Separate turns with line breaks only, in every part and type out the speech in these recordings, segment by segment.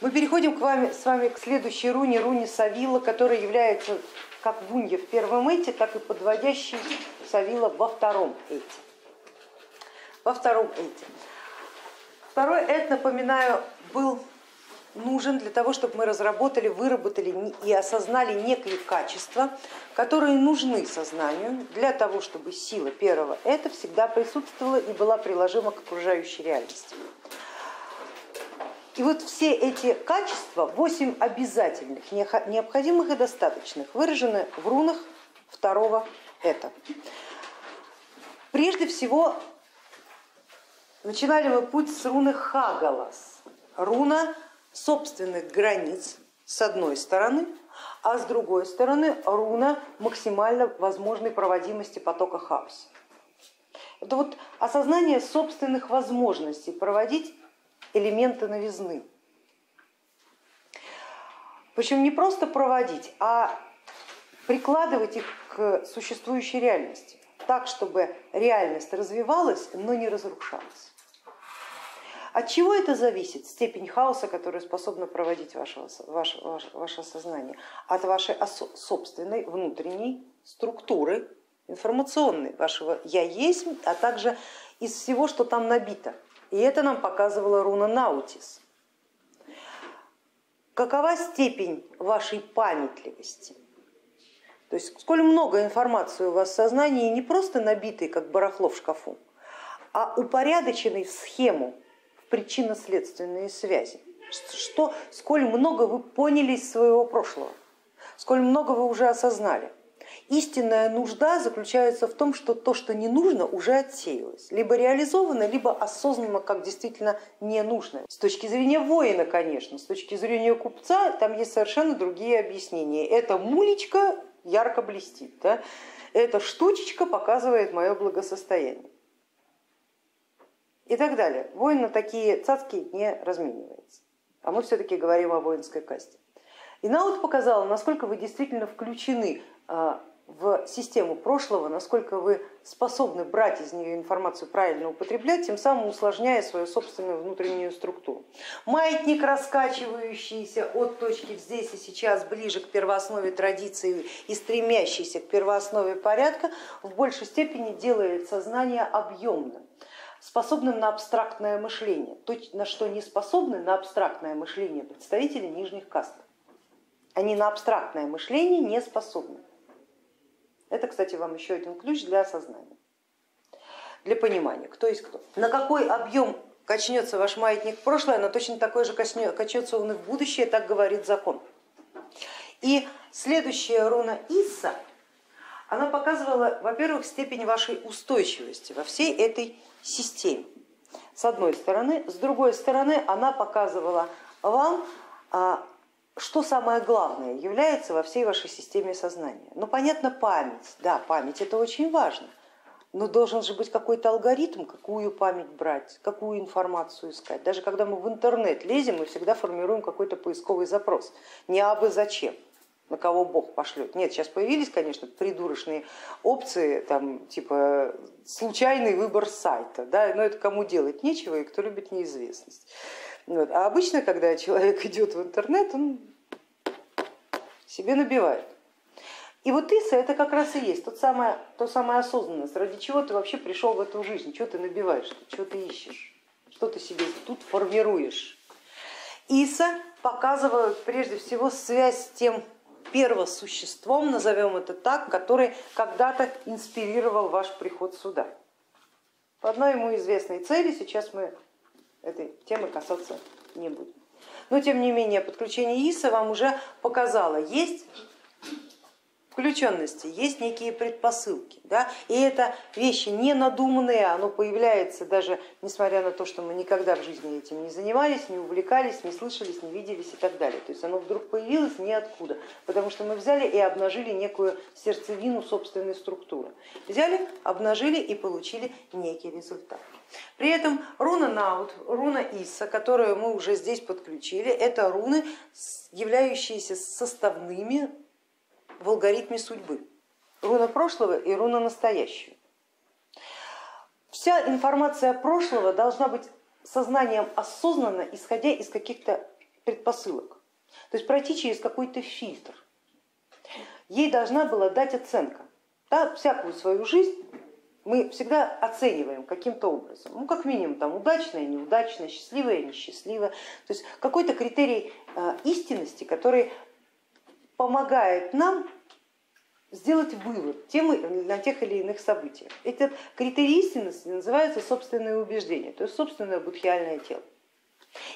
Мы переходим к вами, с вами к следующей руне, руне Савила, которая является как вунья в первом эте, так и подводящей Савила во втором эте. Во втором эте. Второй эт, напоминаю, был нужен для того, чтобы мы разработали, выработали и осознали некие качества, которые нужны сознанию для того, чтобы сила первого это всегда присутствовала и была приложима к окружающей реальности. И вот все эти качества, восемь обязательных, необходимых и достаточных, выражены в рунах второго это. Прежде всего, начинали мы путь с руны Хагалас, руна собственных границ с одной стороны, а с другой стороны руна максимально возможной проводимости потока хаоса. Это вот осознание собственных возможностей проводить элементы новизны. Причем не просто проводить, а прикладывать их к существующей реальности, так, чтобы реальность развивалась, но не разрушалась. От чего это зависит, степень хаоса, которую способна проводить ваше, ваше, ваше сознание? От вашей собственной внутренней структуры информационной, вашего я есть, а также из всего, что там набито. И это нам показывала руна Наутис. Какова степень вашей памятливости? То есть сколь много информации у вас в сознании, не просто набитой, как барахло в шкафу, а упорядоченной в схему, в причинно-следственные связи. Что, сколь много вы поняли из своего прошлого, сколь много вы уже осознали. Истинная нужда заключается в том, что то, что не нужно, уже отсеялось, либо реализовано, либо осознанно как действительно не нужно. С точки зрения воина, конечно, с точки зрения купца там есть совершенно другие объяснения. Эта мулечка ярко блестит, да? эта штучечка показывает мое благосостояние и так далее. Воин на такие цацки не разменивается. А мы все-таки говорим о воинской касте. И Наут показала, насколько вы действительно включены а, в систему прошлого, насколько вы способны брать из нее информацию, правильно употреблять, тем самым усложняя свою собственную внутреннюю структуру. Маятник, раскачивающийся от точки здесь и сейчас ближе к первооснове традиции и стремящийся к первооснове порядка, в большей степени делает сознание объемным способным на абстрактное мышление, то, на что не способны на абстрактное мышление представители нижних каст. Они на абстрактное мышление не способны. Это, кстати, вам еще один ключ для осознания, для понимания, кто есть кто. На какой объем качнется ваш маятник в прошлое, но точно такой же качнется он и в будущее, так говорит закон. И следующая руна Иса, она показывала, во-первых, степень вашей устойчивости во всей этой системе. С одной стороны, с другой стороны, она показывала вам а, что самое главное является во всей вашей системе сознания? Ну, понятно, память. Да, память это очень важно. Но должен же быть какой-то алгоритм, какую память брать, какую информацию искать. Даже когда мы в интернет лезем, мы всегда формируем какой-то поисковый запрос. Не абы зачем, на кого Бог пошлет. Нет, сейчас появились, конечно, придурочные опции, там, типа случайный выбор сайта, да, но это кому делать нечего и кто любит неизвестность. Вот. А обычно, когда человек идет в интернет, он себе набивает. И вот Иса это как раз и есть тот самое, то самая осознанность, ради чего ты вообще пришел в эту жизнь, что ты набиваешь, что ты ищешь, что ты себе тут формируешь. Иса показывает прежде всего связь с тем первосуществом, назовем это так, который когда-то инспирировал ваш приход сюда. По одной ему известной цели сейчас мы этой темы касаться не будем. Но тем не менее подключение ИСа вам уже показало, есть включенности, есть некие предпосылки. Да? И это вещи не надуманные, оно появляется даже несмотря на то, что мы никогда в жизни этим не занимались, не увлекались, не слышались, не виделись и так далее. То есть оно вдруг появилось ниоткуда, потому что мы взяли и обнажили некую сердцевину собственной структуры. Взяли, обнажили и получили некий результат. При этом руна Наут, руна Исса, которую мы уже здесь подключили, это руны, являющиеся составными в алгоритме судьбы. Руна прошлого и руна настоящего. Вся информация прошлого должна быть сознанием осознанно, исходя из каких-то предпосылок. То есть пройти через какой-то фильтр. Ей должна была дать оценка. Да, всякую свою жизнь мы всегда оцениваем каким-то образом. Ну, как минимум, там, удачное, неудачное, счастливое, несчастливое. То есть какой-то критерий э, истинности, который помогает нам сделать вывод тем, на тех или иных событиях. Этот критерий истинности называется собственное убеждение, то есть собственное будхиальное тело.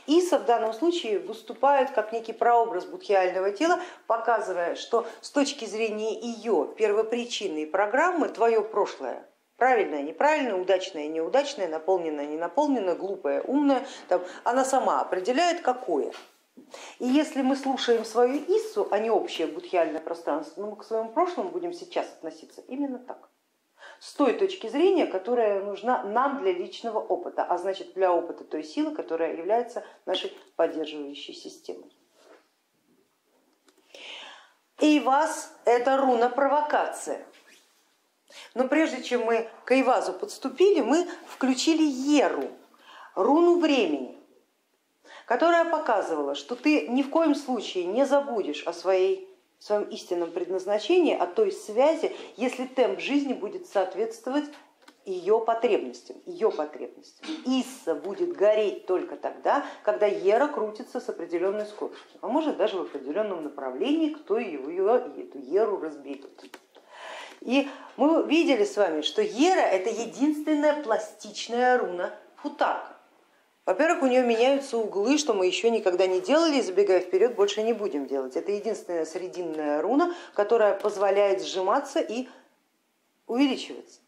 Иса в данном случае выступает как некий прообраз будхиального тела, показывая, что с точки зрения ее первопричинной программы твое прошлое правильное, неправильное, удачное, неудачное, наполненное, ненаполненное, глупое, умное, там, она сама определяет какое. И если мы слушаем свою Иссу, а не общее будхиальное пространство, ну, мы к своему прошлому будем сейчас относиться именно так. С той точки зрения, которая нужна нам для личного опыта, а значит для опыта той силы, которая является нашей поддерживающей системой. И это руна провокация. Но прежде чем мы к Айвазу подступили, мы включили Еру, руну времени которая показывала, что ты ни в коем случае не забудешь о своей своем истинном предназначении, о той связи, если темп жизни будет соответствовать ее потребностям, ее потребностям. Исса будет гореть только тогда, когда Ера крутится с определенной скоростью, а может даже в определенном направлении, кто ее, эту Еру разберет. И мы видели с вами, что Ера это единственная пластичная руна Футака. Во-первых, у нее меняются углы, что мы еще никогда не делали, и забегая вперед, больше не будем делать. Это единственная срединная руна, которая позволяет сжиматься и увеличиваться.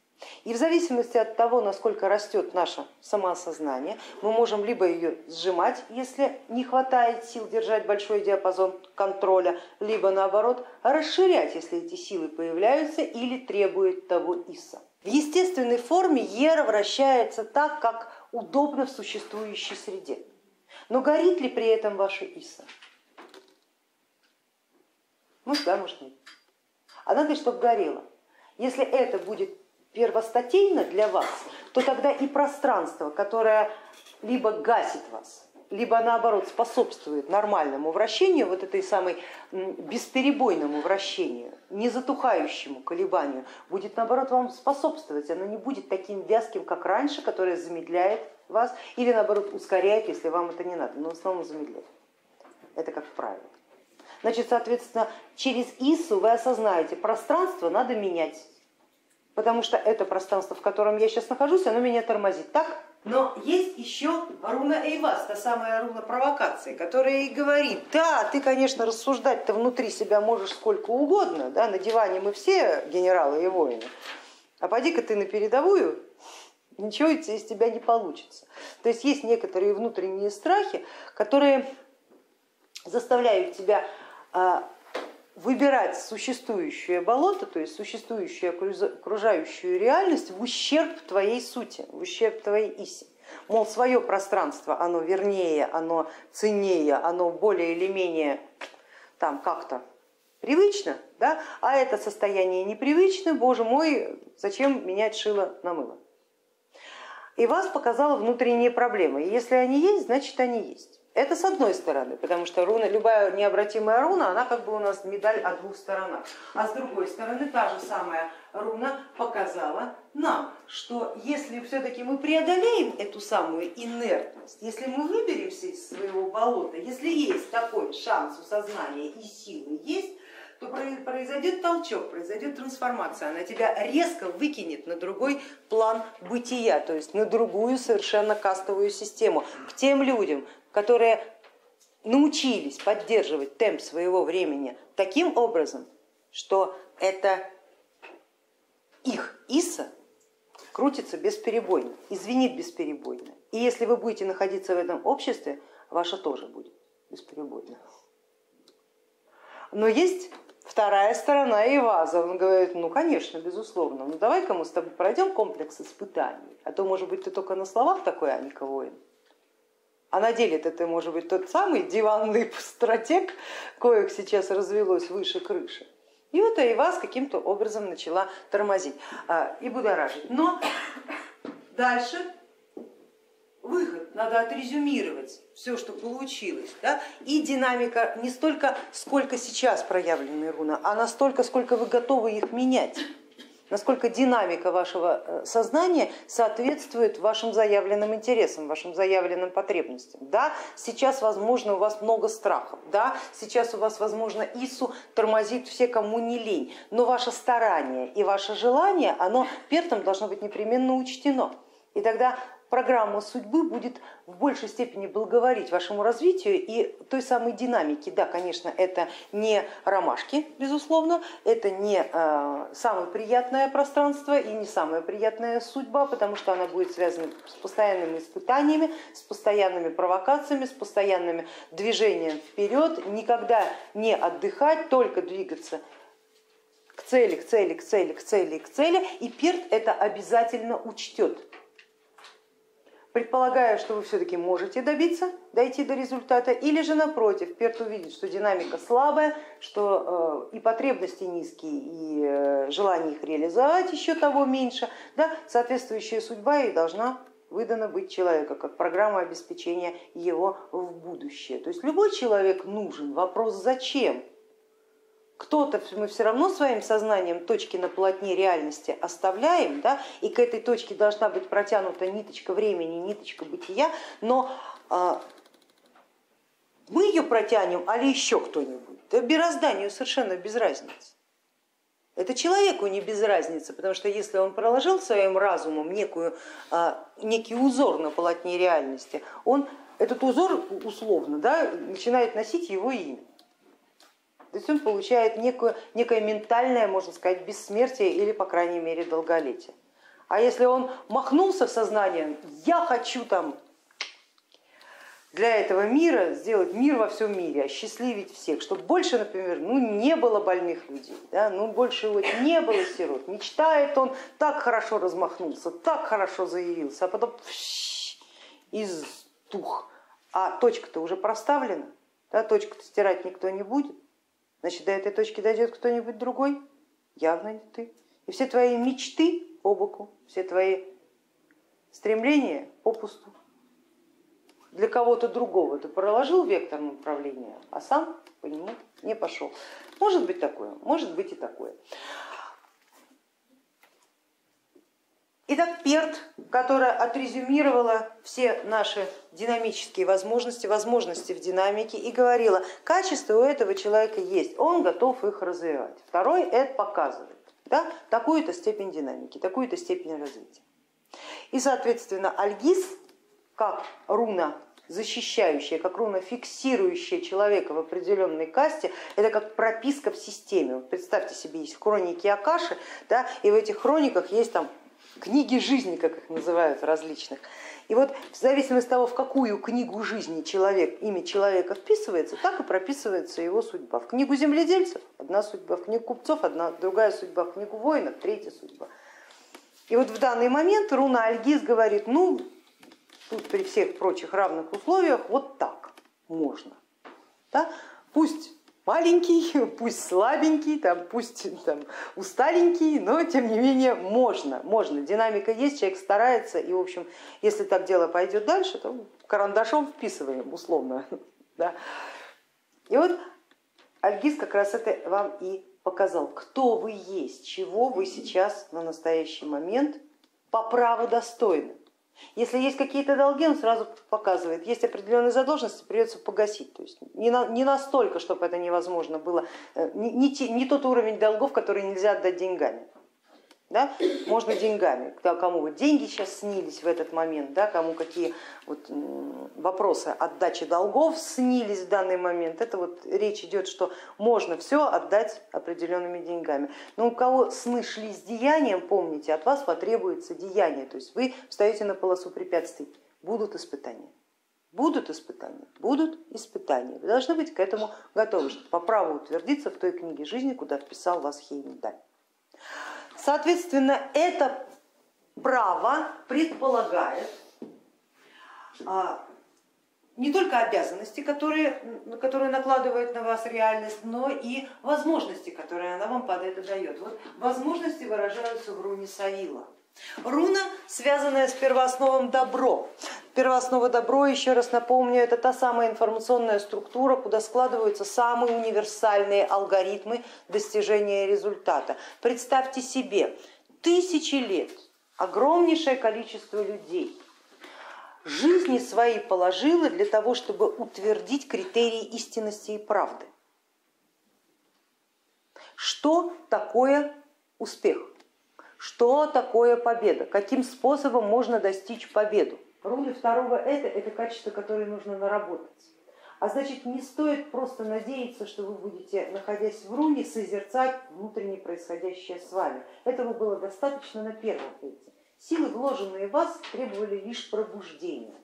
И в зависимости от того, насколько растет наше самоосознание, мы можем либо ее сжимать, если не хватает сил держать большой диапазон контроля, либо наоборот расширять, если эти силы появляются или требует того ИСа. В естественной форме Ера вращается так, как удобно в существующей среде. Но горит ли при этом ваша Иса? Может да, может нет. А надо, чтобы горело. Если это будет первостатейно для вас, то тогда и пространство, которое либо гасит вас, либо наоборот способствует нормальному вращению, вот этой самой бесперебойному вращению, не затухающему колебанию, будет наоборот вам способствовать, оно не будет таким вязким, как раньше, которое замедляет вас, или наоборот ускоряет, если вам это не надо, но в основном замедляет. Это как правило. Значит, соответственно, через ИСУ вы осознаете, пространство надо менять, потому что это пространство, в котором я сейчас нахожусь, оно меня тормозит. Так? Но есть еще руна Эйвас, та самая руна провокации, которая и говорит, да, ты, конечно, рассуждать-то внутри себя можешь сколько угодно, да, на диване мы все генералы и воины, а поди-ка ты на передовую, ничего из тебя не получится. То есть есть некоторые внутренние страхи, которые заставляют тебя а, выбирать существующее болото, то есть существующую окружающую реальность в ущерб твоей сути, в ущерб твоей иси. Мол, свое пространство, оно вернее, оно ценнее, оно более или менее там как-то привычно, да? а это состояние непривычно, боже мой, зачем менять шило на мыло? И вас показала внутренние проблемы. И если они есть, значит они есть. Это с одной стороны, потому что руна, любая необратимая руна, она как бы у нас медаль о двух сторонах. А с другой стороны, та же самая руна показала нам, что если все-таки мы преодолеем эту самую инертность, если мы выберемся из своего болота, если есть такой шанс у сознания и силы есть, то произойдет толчок, произойдет трансформация, она тебя резко выкинет на другой план бытия, то есть на другую совершенно кастовую систему, к тем людям, которые научились поддерживать темп своего времени таким образом, что это их Иса крутится бесперебойно, извинит бесперебойно. И если вы будете находиться в этом обществе, ваша тоже будет бесперебойно. Но есть вторая сторона Иваза. Он говорит, ну конечно, безусловно, ну давай-ка мы с тобой пройдем комплекс испытаний, а то может быть ты только на словах такой Аника воин. А на деле это может быть тот самый диванный стратег, коих сейчас развелось выше крыши. И вот Айваз каким-то образом начала тормозить а, и будоражить. Но дальше выход, надо отрезюмировать все, что получилось. Да? И динамика не столько, сколько сейчас проявлены руны, а настолько, сколько вы готовы их менять насколько динамика вашего э, сознания соответствует вашим заявленным интересам, вашим заявленным потребностям. Да, сейчас, возможно, у вас много страхов, да, сейчас у вас, возможно, ИСУ тормозит все, кому не лень, но ваше старание и ваше желание, оно пертом должно быть непременно учтено. И тогда программа судьбы будет в большей степени благоворить вашему развитию и той самой динамике. Да, конечно, это не ромашки, безусловно, это не э, самое приятное пространство и не самая приятная судьба, потому что она будет связана с постоянными испытаниями, с постоянными провокациями, с постоянными движением вперед, никогда не отдыхать, только двигаться к цели, к цели, к цели, к цели, к цели, и перт это обязательно учтет предполагая, что вы все-таки можете добиться, дойти до результата, или же напротив, Перт увидит, что динамика слабая, что э, и потребности низкие, и э, желание их реализовать еще того меньше, да, соответствующая судьба и должна выдана быть человека, как программа обеспечения его в будущее. То есть любой человек нужен, вопрос зачем? Кто-то мы все равно своим сознанием точки на полотне реальности оставляем, да, и к этой точке должна быть протянута ниточка времени, ниточка бытия, но а, мы ее протянем, а ли еще кто-нибудь. Да мирозданию совершенно без разницы. Это человеку не без разницы, потому что если он проложил своим разумом некую, а, некий узор на полотне реальности, он этот узор условно да, начинает носить его имя. То есть он получает некое, некое ментальное, можно сказать, бессмертие или, по крайней мере, долголетие. А если он махнулся в сознание, я хочу там для этого мира сделать мир во всем мире, осчастливить всех, чтобы больше, например, ну, не было больных людей, да, ну, больше вот не было сирот. Мечтает он, так хорошо размахнулся, так хорошо заявился, а потом из тух. А точка-то уже проставлена, да, точку-то стирать никто не будет. Значит, до этой точки дойдет кто-нибудь другой, явно не ты. И все твои мечты по боку, все твои стремления попусту. Для кого-то другого ты проложил вектор направления, а сам по нему не пошел. Может быть такое, может быть и такое. Итак, ПЕРТ, которая отрезюмировала все наши динамические возможности, возможности в динамике и говорила, качество у этого человека есть, он готов их развивать. Второй это показывает да, такую-то степень динамики, такую-то степень развития. И, соответственно, альгиз, как руна защищающая, как руна фиксирующая человека в определенной касте, это как прописка в системе. Представьте себе, есть хроники Акаши, да, и в этих хрониках есть там книги жизни, как их называют различных. И вот в зависимости от того, в какую книгу жизни человек, имя человека вписывается, так и прописывается его судьба. В книгу земледельцев одна судьба, в книгу купцов одна, другая судьба, в книгу воинов третья судьба. И вот в данный момент Руна Альгиз говорит, ну, тут при всех прочих равных условиях вот так можно. Да? Пусть маленький, пусть слабенький, там, пусть там, усталенький, но тем не менее можно, можно. Динамика есть, человек старается, и в общем, если так дело пойдет дальше, то карандашом вписываем условно. Да. И вот Альгиз как раз это вам и показал, кто вы есть, чего вы сейчас на настоящий момент по праву достойны. Если есть какие-то долги, он сразу показывает, есть определенные задолженности, придется погасить. То есть не, на, не настолько, чтобы это невозможно было, э, не, не, не тот уровень долгов, который нельзя отдать деньгами да? можно деньгами, кому вот деньги сейчас снились в этот момент, да? кому какие вот вопросы отдачи долгов снились в данный момент, это вот речь идет, что можно все отдать определенными деньгами. Но у кого сны шли с деянием, помните, от вас потребуется деяние, то есть вы встаете на полосу препятствий, будут испытания. Будут испытания, будут испытания. Вы должны быть к этому готовы, чтобы по праву утвердиться в той книге жизни, куда вписал вас Хеймдаль. Соответственно, это право предполагает а, не только обязанности, которые, которые накладывает на вас реальность, но и возможности, которые она вам под это дает. Вот возможности выражаются в руне Саила. Руна, связанная с первоосновом добро. Первооснова добро, еще раз напомню, это та самая информационная структура, куда складываются самые универсальные алгоритмы достижения результата. Представьте себе, тысячи лет, огромнейшее количество людей жизни свои положило для того, чтобы утвердить критерии истинности и правды. Что такое успех? Что такое победа? Каким способом можно достичь победу? Руны второго это, это качество, которое нужно наработать. А значит, не стоит просто надеяться, что вы будете, находясь в руне, созерцать внутренне происходящее с вами. Этого было достаточно на первом эти. Силы, вложенные в вас, требовали лишь пробуждения.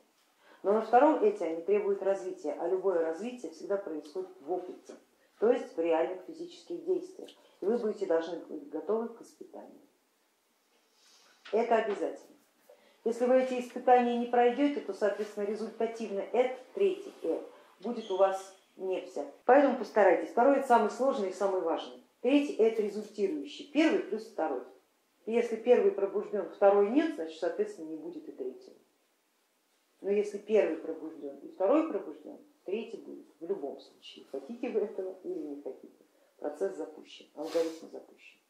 Но на втором эти они требуют развития, а любое развитие всегда происходит в опыте, то есть в реальных физических действиях. И вы будете должны быть готовы к испытанию. Это обязательно. Если вы эти испытания не пройдете, то, соответственно, результативно это, третий это, будет у вас не взят. Поэтому постарайтесь. Второй это самый сложный и самый важный. Третий это результирующий. Первый плюс второй. И если первый пробужден, второй нет, значит, соответственно, не будет и третьего. Но если первый пробужден и второй пробужден, третий будет в любом случае. Хотите вы этого или не хотите. Процесс запущен, алгоритм запущен.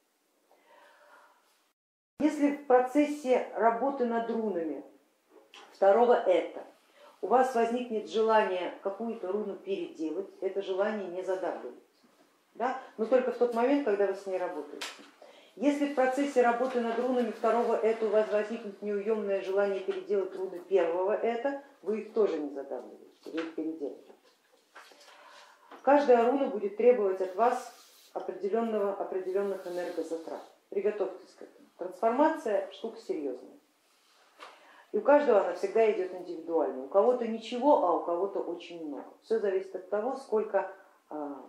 Если в процессе работы над рунами второго это у вас возникнет желание какую-то руну переделать, это желание не задавливается. Да? Но только в тот момент, когда вы с ней работаете. Если в процессе работы над рунами второго это у вас возникнет неуемное желание переделать руны первого это, вы их тоже не задавливаете, вы их переделаете. Каждая руна будет требовать от вас определенного, определенных энергозатрат. Приготовьтесь к этому. Трансформация штука серьезная. И у каждого она всегда идет индивидуально. У кого-то ничего, а у кого-то очень много. Все зависит от того, сколько а,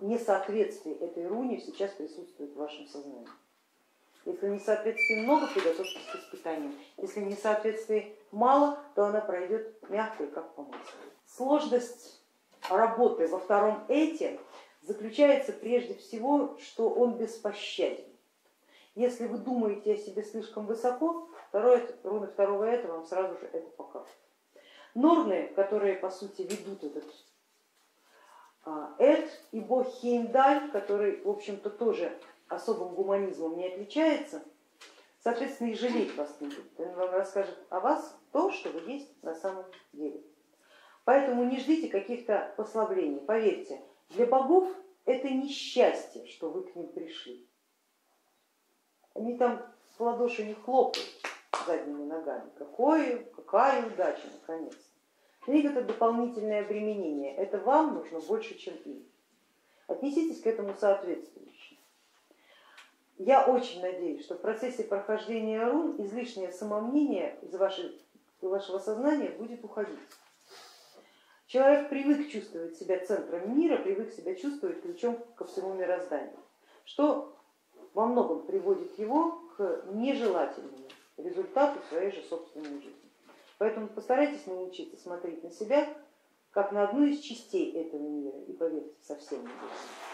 несоответствий этой руне сейчас присутствует в вашем сознании. Если несоответствий много, приготовьтесь к испытанию. Если несоответствий мало, то она пройдет мягко и как по маслу. Сложность работы во втором эте заключается прежде всего, что он беспощаден. Если вы думаете о себе слишком высоко, второе, руны второго эта вам сразу же это покажут. Норны, которые по сути ведут этот а, Эд и бог Хеймдаль, который, в общем-то, тоже особым гуманизмом не отличается, соответственно, и жалеть вас не будет. Он вам расскажет о вас то, что вы есть на самом деле. Поэтому не ждите каких-то послаблений. Поверьте, для богов это несчастье, что вы к ним пришли. Они там в ладоши не хлопают задними ногами. Какое, какая удача, наконец. Книга это дополнительное обременение, это вам нужно больше, чем им. Отнеситесь к этому соответствующе. Я очень надеюсь, что в процессе прохождения рун излишнее самомнение из вашей, вашего сознания будет уходить. Человек привык чувствовать себя центром мира, привык себя чувствовать ключом ко всему мирозданию, что во многом приводит его к нежелательному результату своей же собственной жизни. Поэтому постарайтесь научиться смотреть на себя как на одну из частей этого мира и поверьте, совсем не будет.